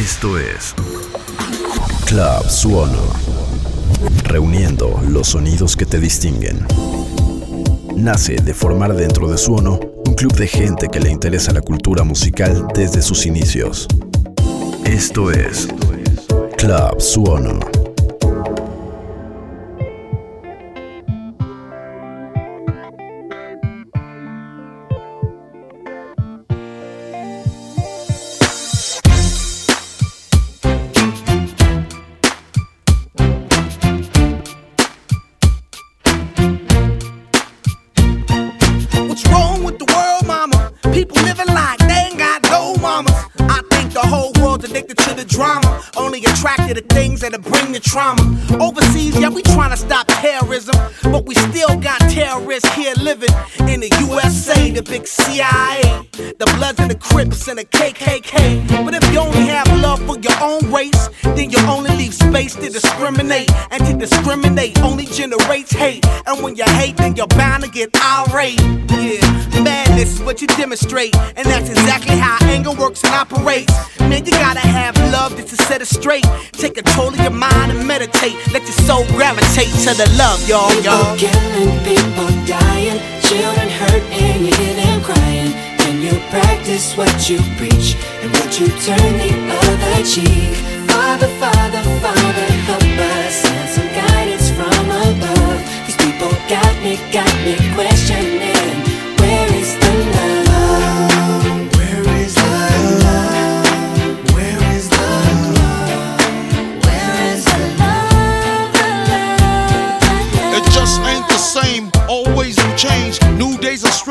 Esto es Club Suono. Reuniendo los sonidos que te distinguen. Nace de formar dentro de Suono un club de gente que le interesa la cultura musical desde sus inicios. Esto es Club Suono. Y'all, y'all.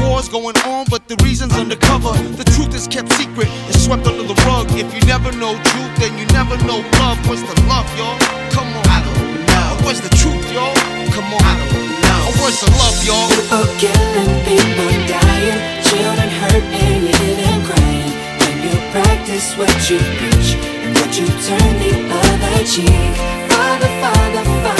A war's going on, but the reason's undercover. The truth is kept secret, it's swept under the rug. If you never know truth, then you never know love. What's the love, y'all? Come on. I don't know. Where's the truth, y'all? Come on. I don't know. Where's the love, y'all? People killing, people dying, children hurt and you hear them crying. When you practice what you preach and would you turn the other cheek? Father, Father, Father,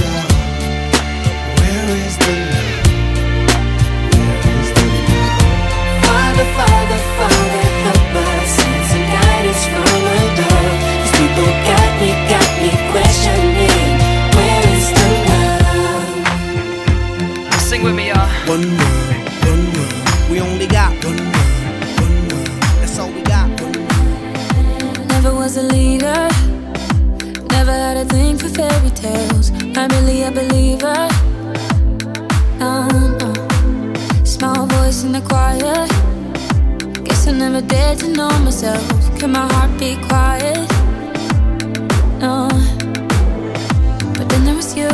Never was a leader. Never had a thing for fairy tales. I'm really a believer. A small voice in the quiet guess i never dared to know myself. Can my heart be quiet? you.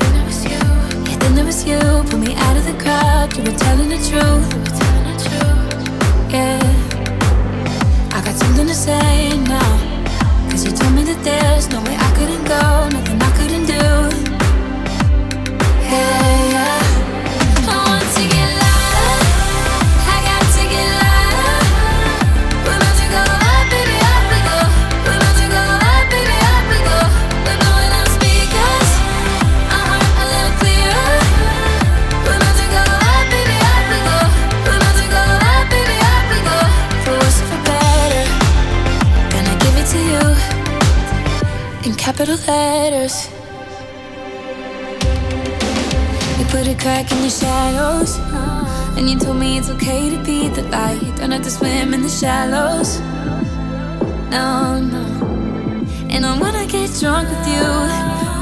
Then it was you. Yeah, then it was you. Pull me out of the crowd. You were telling the truth. Telling the truth. Yeah. I got something to say now. Cause you told me that there's no way I couldn't go. No capital letters. You put a crack in your shadows. And you told me it's okay to be the light. Don't have to swim in the shallows. No, no. And I wanna get drunk with you.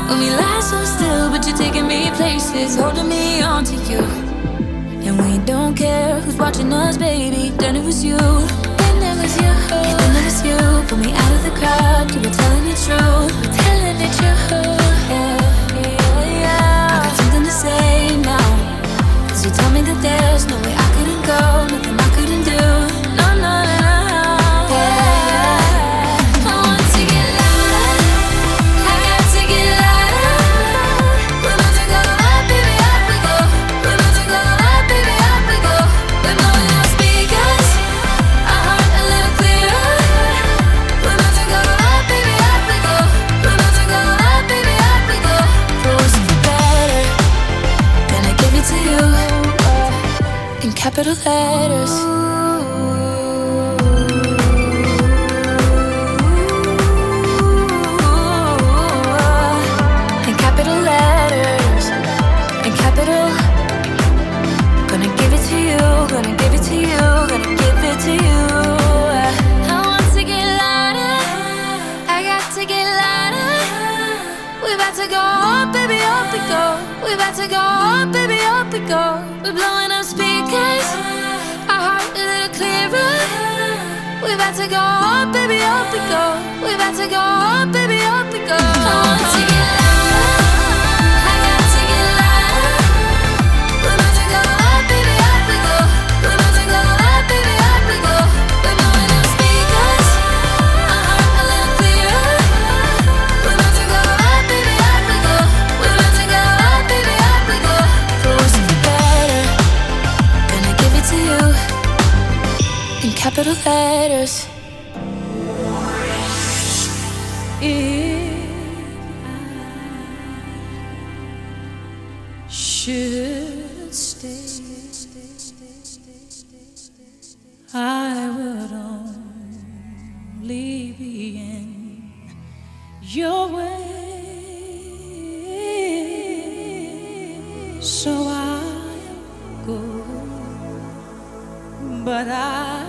When we lie so still, but you're taking me places, holding me onto you. And we don't care who's watching us, baby. Then it was you. Then it was you. Then it was you. Pull me out of the crowd. You were telling it true. Told me that there's no way I couldn't go, capital letters. In capital letters, in capital. Gonna give it to you, gonna give it to you, gonna give it to you. I want to get louder, I got to get louder. We about to go up, baby, up we go. We about to go up, baby, up we go. We're blowing about to go up, baby, up we go. We about to go up, baby, up we go. Capital letters. should stay, I would only be in your way. So I'll go, but I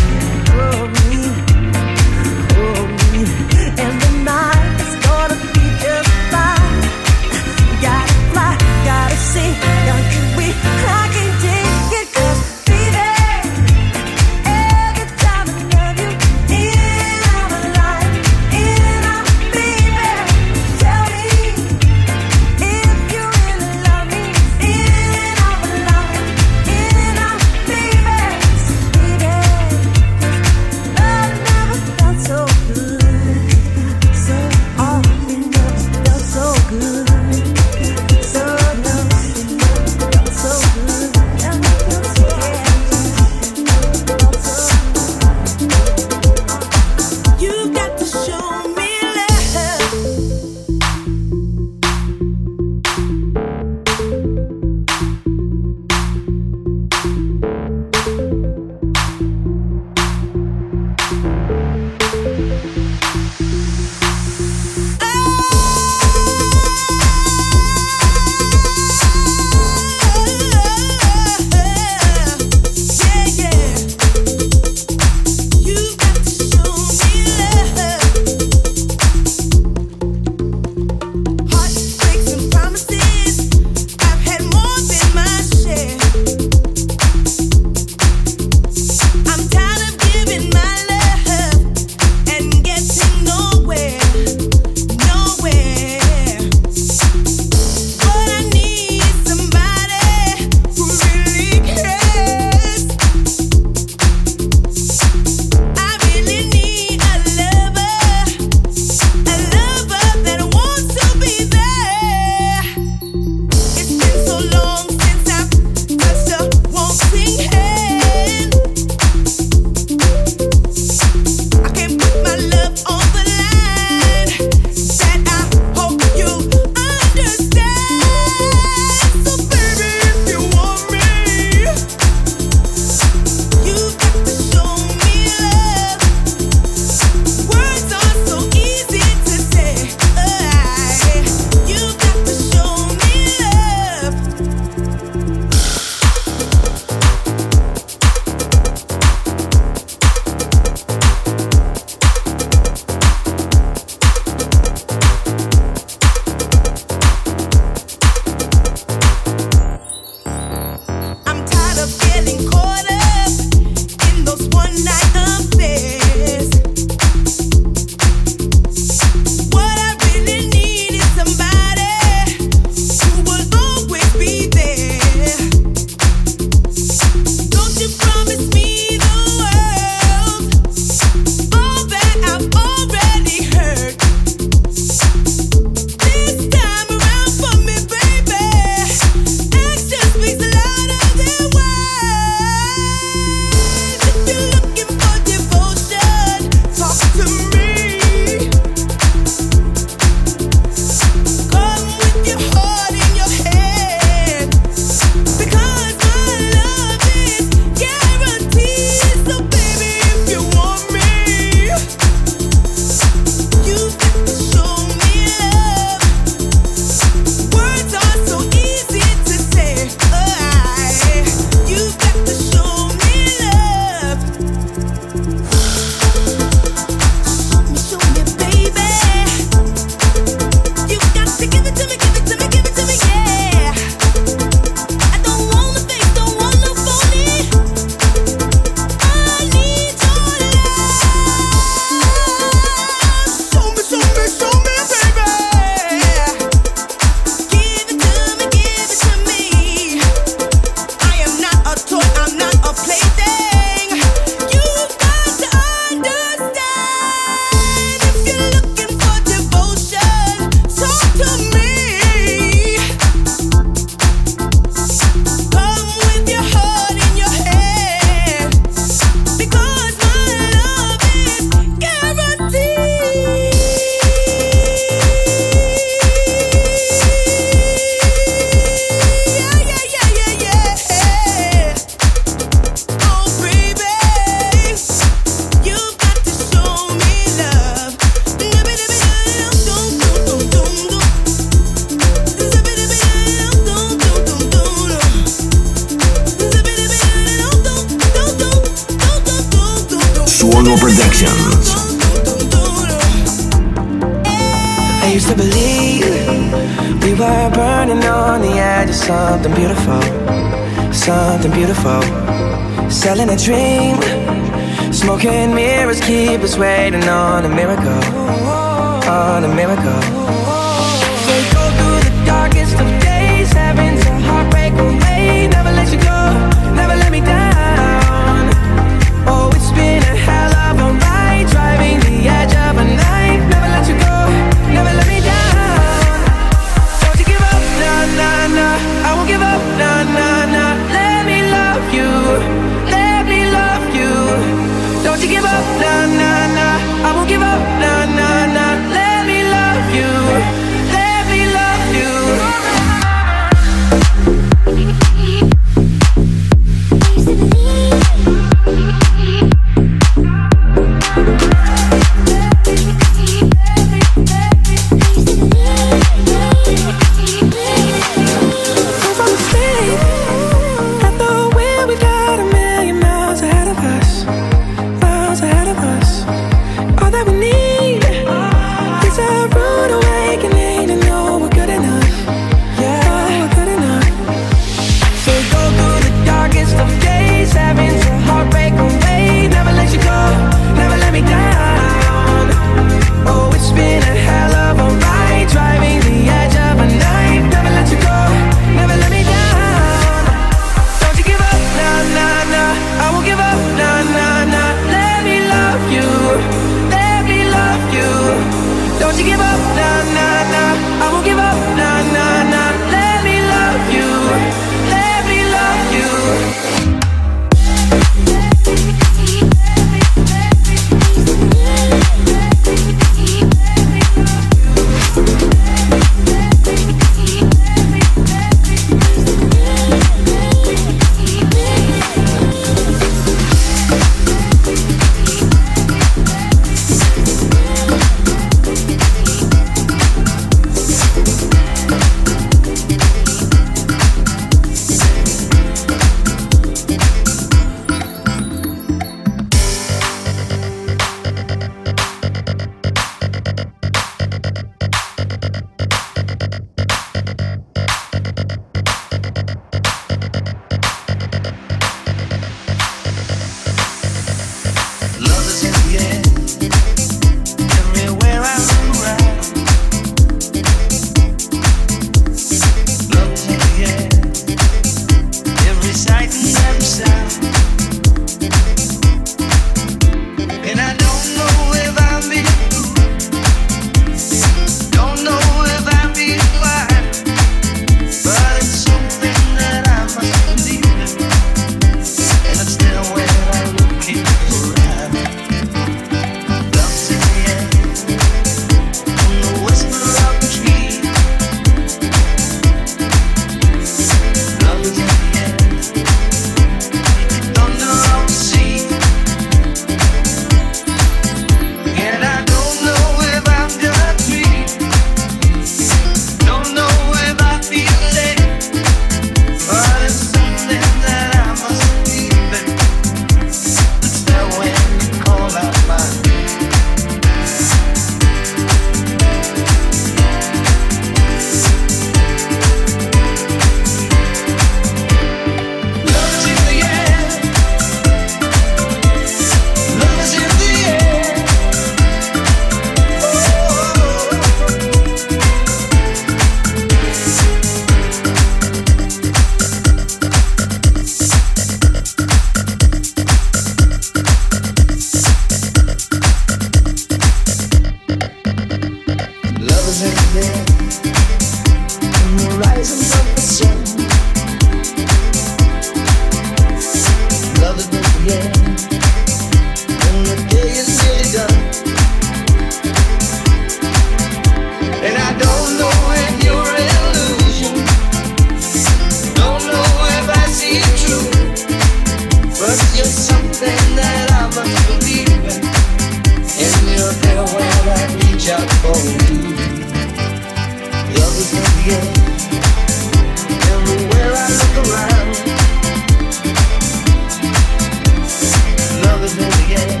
again.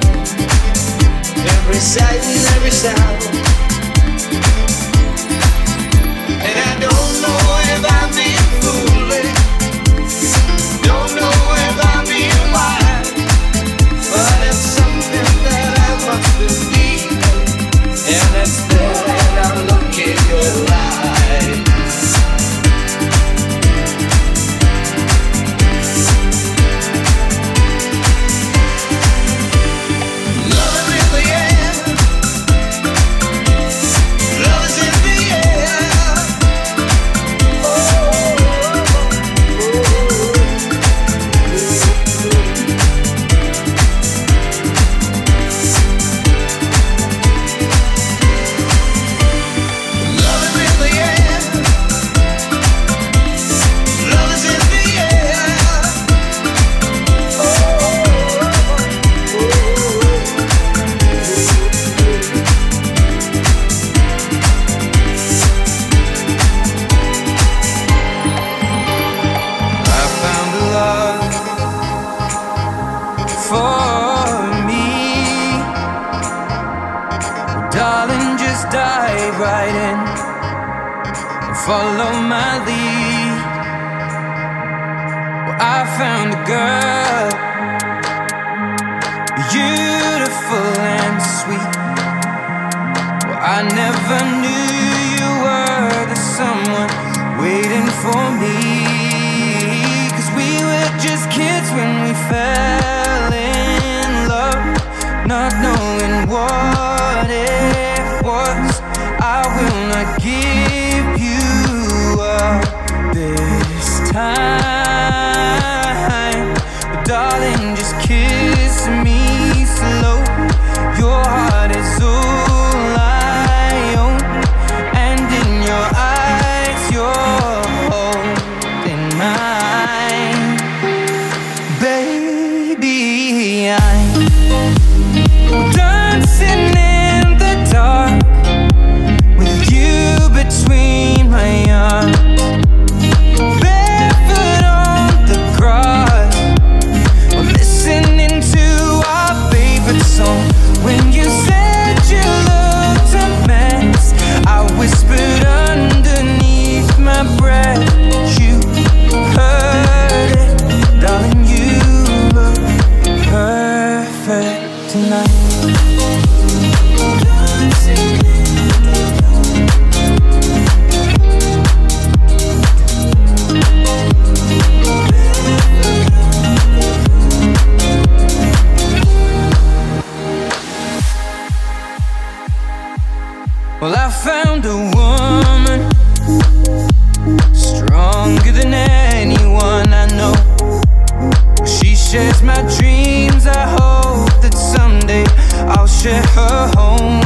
Every sight and every sound. Her home.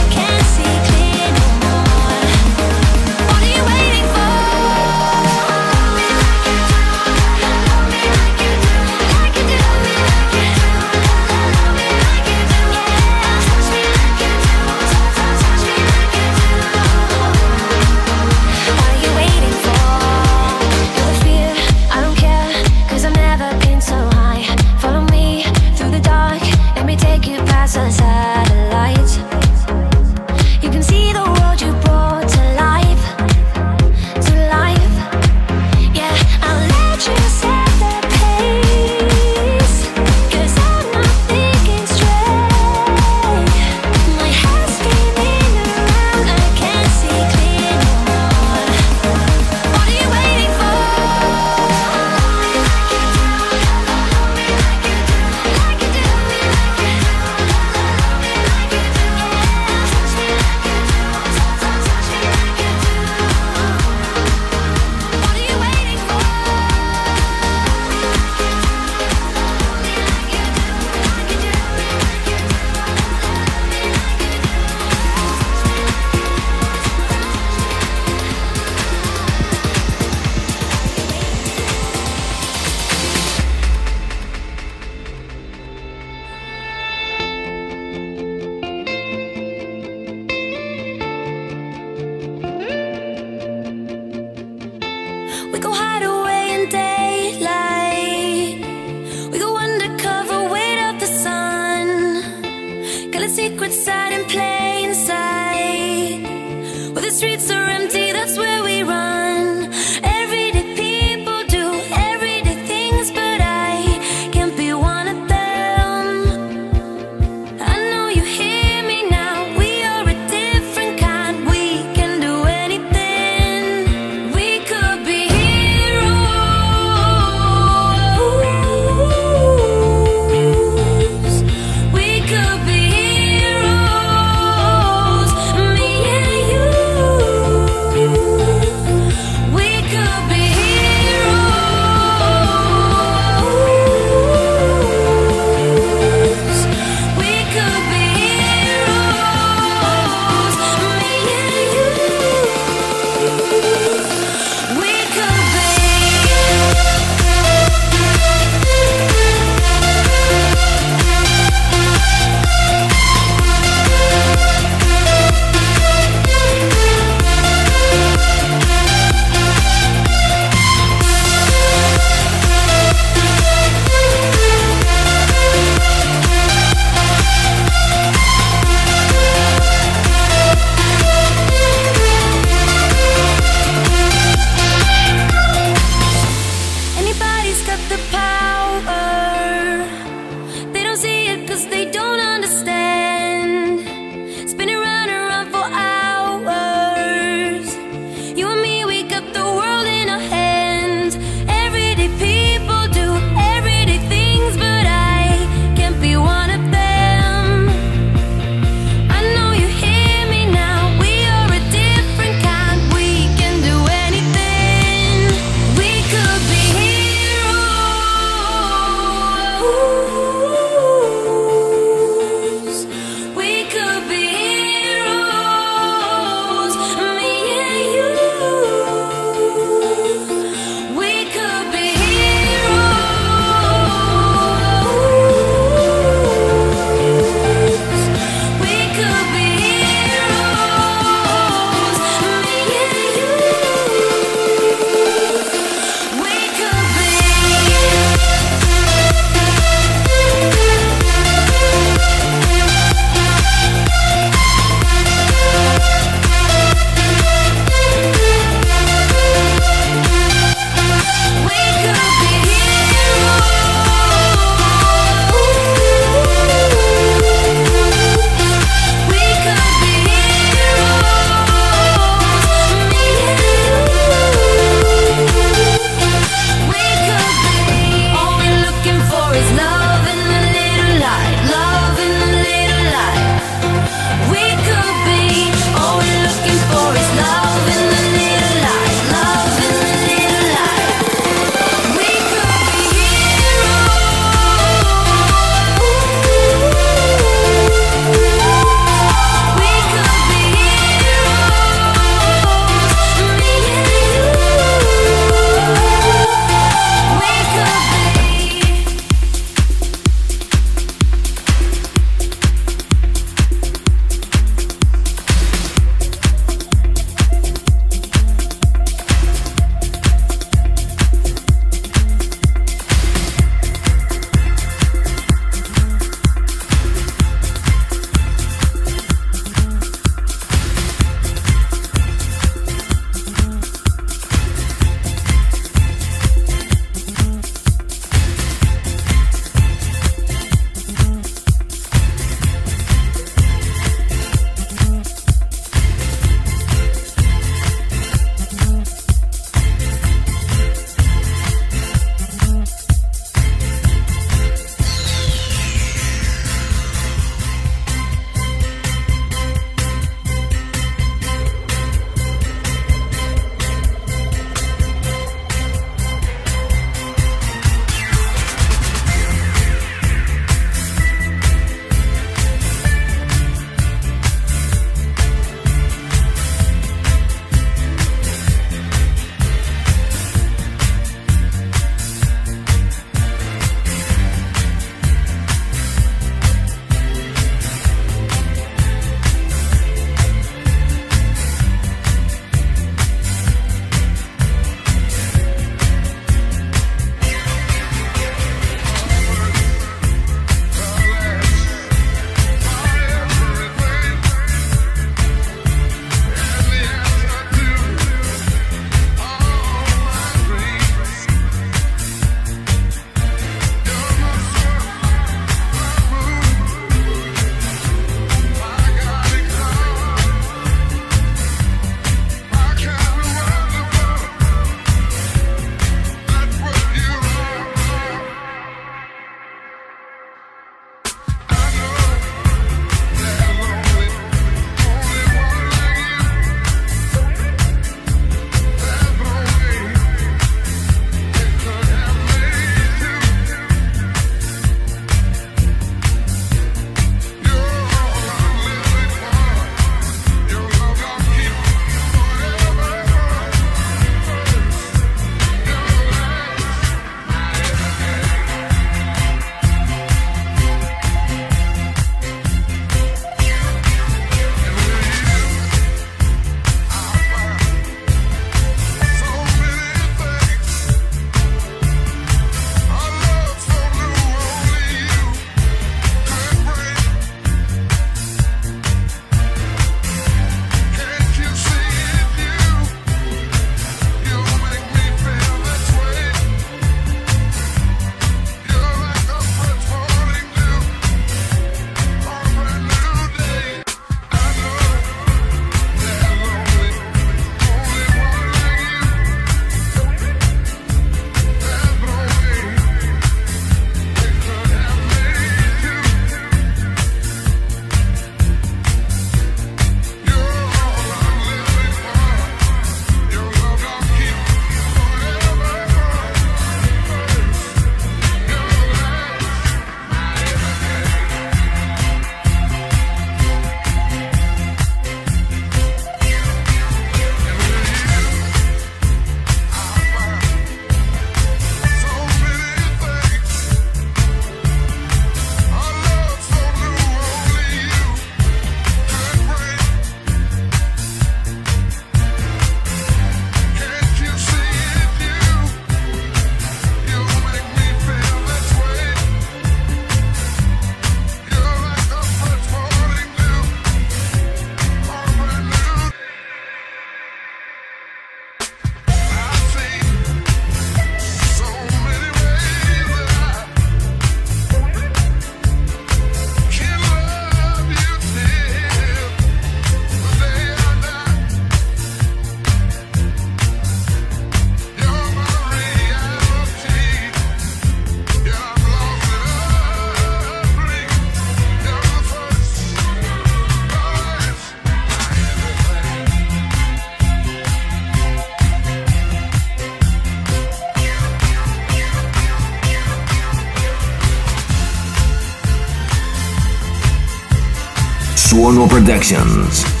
No Productions.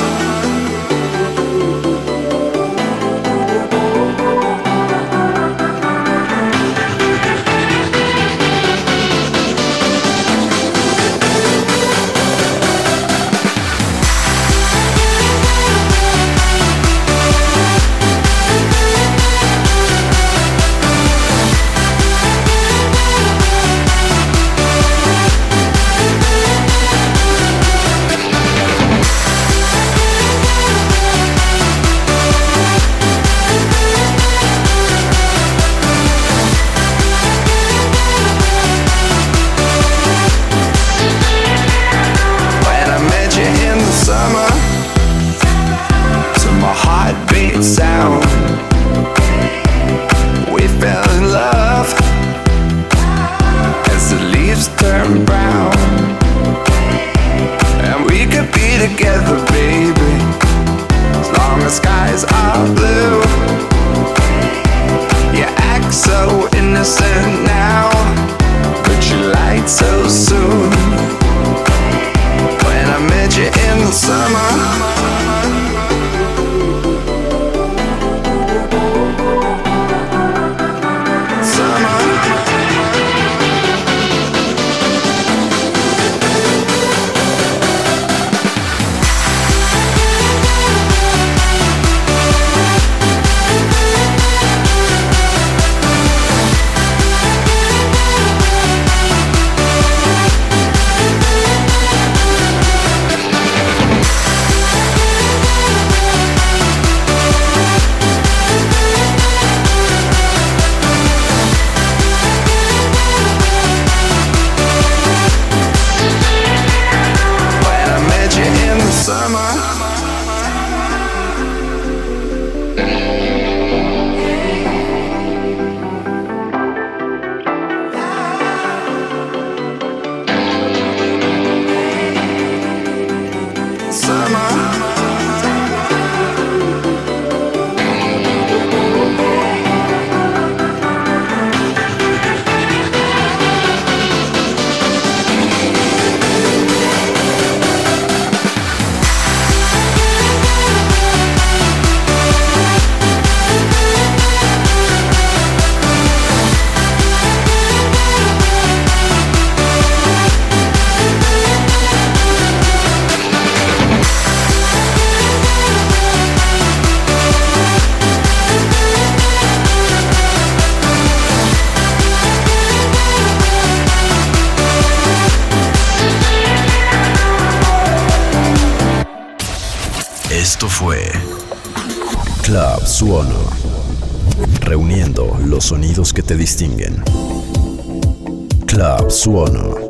Que te distinguen. Club Suono.